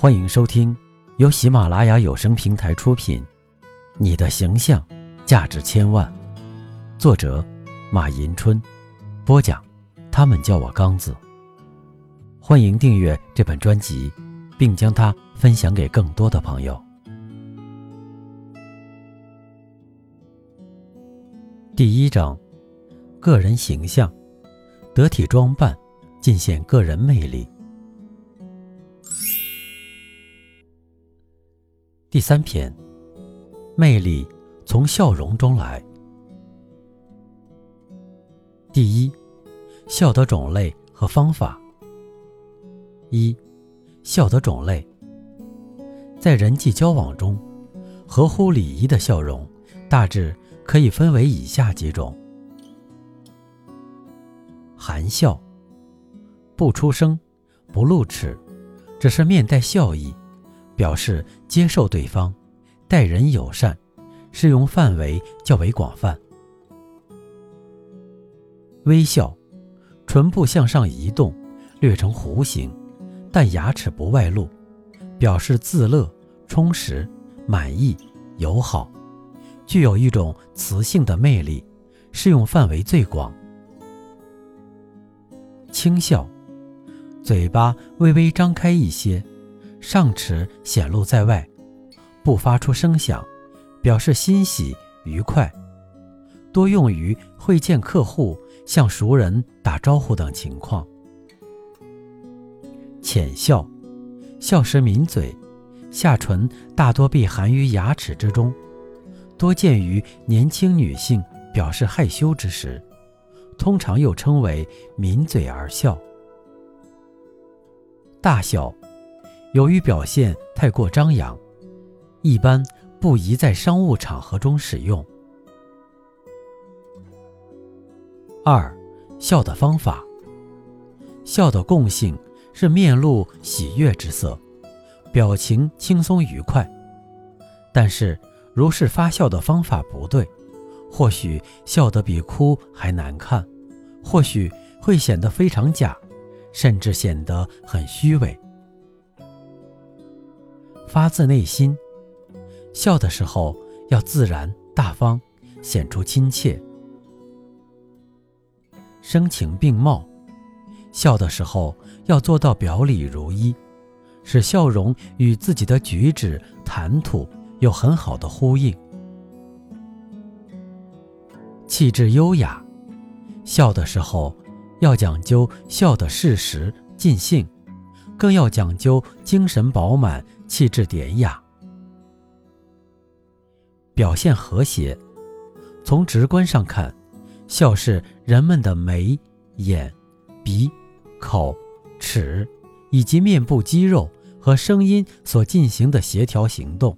欢迎收听由喜马拉雅有声平台出品《你的形象价值千万》，作者马迎春，播讲他们叫我刚子。欢迎订阅这本专辑，并将它分享给更多的朋友。第一章：个人形象，得体装扮，尽显个人魅力。第三篇，魅力从笑容中来。第一，笑的种类和方法。一，笑的种类，在人际交往中，合乎礼仪的笑容大致可以分为以下几种：含笑，不出声，不露齿，只是面带笑意。表示接受对方，待人友善，适用范围较为广泛。微笑，唇部向上移动，略成弧形，但牙齿不外露，表示自乐、充实、满意、友好，具有一种磁性的魅力，适用范围最广。轻笑，嘴巴微微张开一些。上齿显露在外，不发出声响，表示欣喜愉快，多用于会见客户、向熟人打招呼等情况。浅笑，笑时抿嘴，下唇大多被含于牙齿之中，多见于年轻女性表示害羞之时，通常又称为抿嘴而笑。大笑。由于表现太过张扬，一般不宜在商务场合中使用。二，笑的方法。笑的共性是面露喜悦之色，表情轻松愉快。但是，如是发笑的方法不对，或许笑得比哭还难看，或许会显得非常假，甚至显得很虚伪。发自内心，笑的时候要自然大方，显出亲切，声情并茂；笑的时候要做到表里如一，使笑容与自己的举止谈吐有很好的呼应。气质优雅，笑的时候要讲究笑的事实尽兴，更要讲究精神饱满。气质典雅，表现和谐。从直观上看，笑是人们的眉、眼、鼻、口、齿以及面部肌肉和声音所进行的协调行动。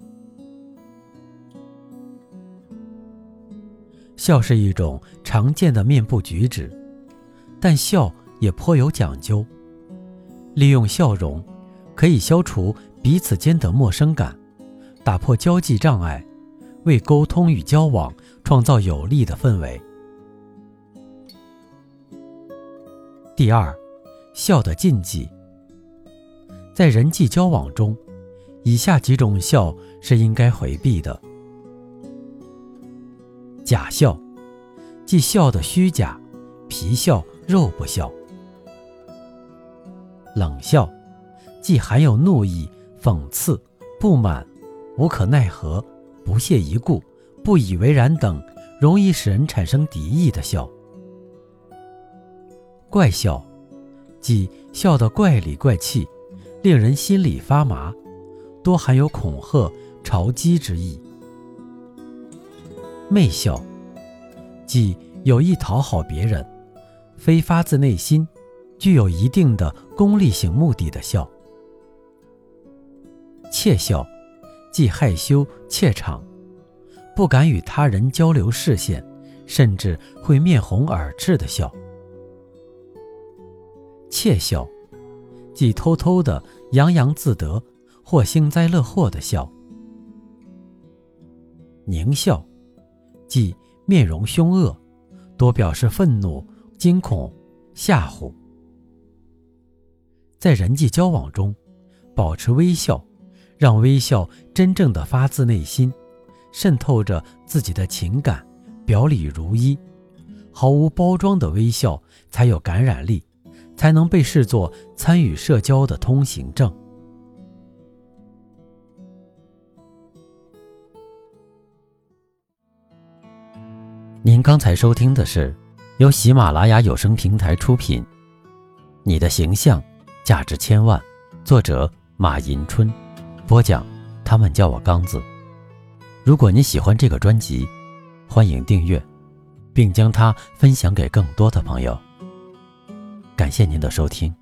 笑是一种常见的面部举止，但笑也颇有讲究。利用笑容，可以消除。彼此间的陌生感，打破交际障碍，为沟通与交往创造有利的氛围。第二，笑的禁忌，在人际交往中，以下几种笑是应该回避的：假笑，即笑的虚假，皮笑肉不笑；冷笑，既含有怒意。讽刺、不满、无可奈何、不屑一顾、不以为然等，容易使人产生敌意的笑。怪笑，即笑得怪里怪气，令人心里发麻，多含有恐吓、嘲讥之意。媚笑，即有意讨好别人，非发自内心，具有一定的功利性目的的笑。怯笑，既害羞怯场，不敢与他人交流视线，甚至会面红耳赤的笑。窃笑，即偷偷的洋洋自得或幸灾乐祸的笑。狞笑，即面容凶恶，多表示愤怒、惊恐、吓唬。在人际交往中。保持微笑，让微笑真正的发自内心，渗透着自己的情感，表里如一，毫无包装的微笑才有感染力，才能被视作参与社交的通行证。您刚才收听的是由喜马拉雅有声平台出品，《你的形象价值千万》，作者马迎春，播讲。他们叫我刚子。如果你喜欢这个专辑，欢迎订阅，并将它分享给更多的朋友。感谢您的收听。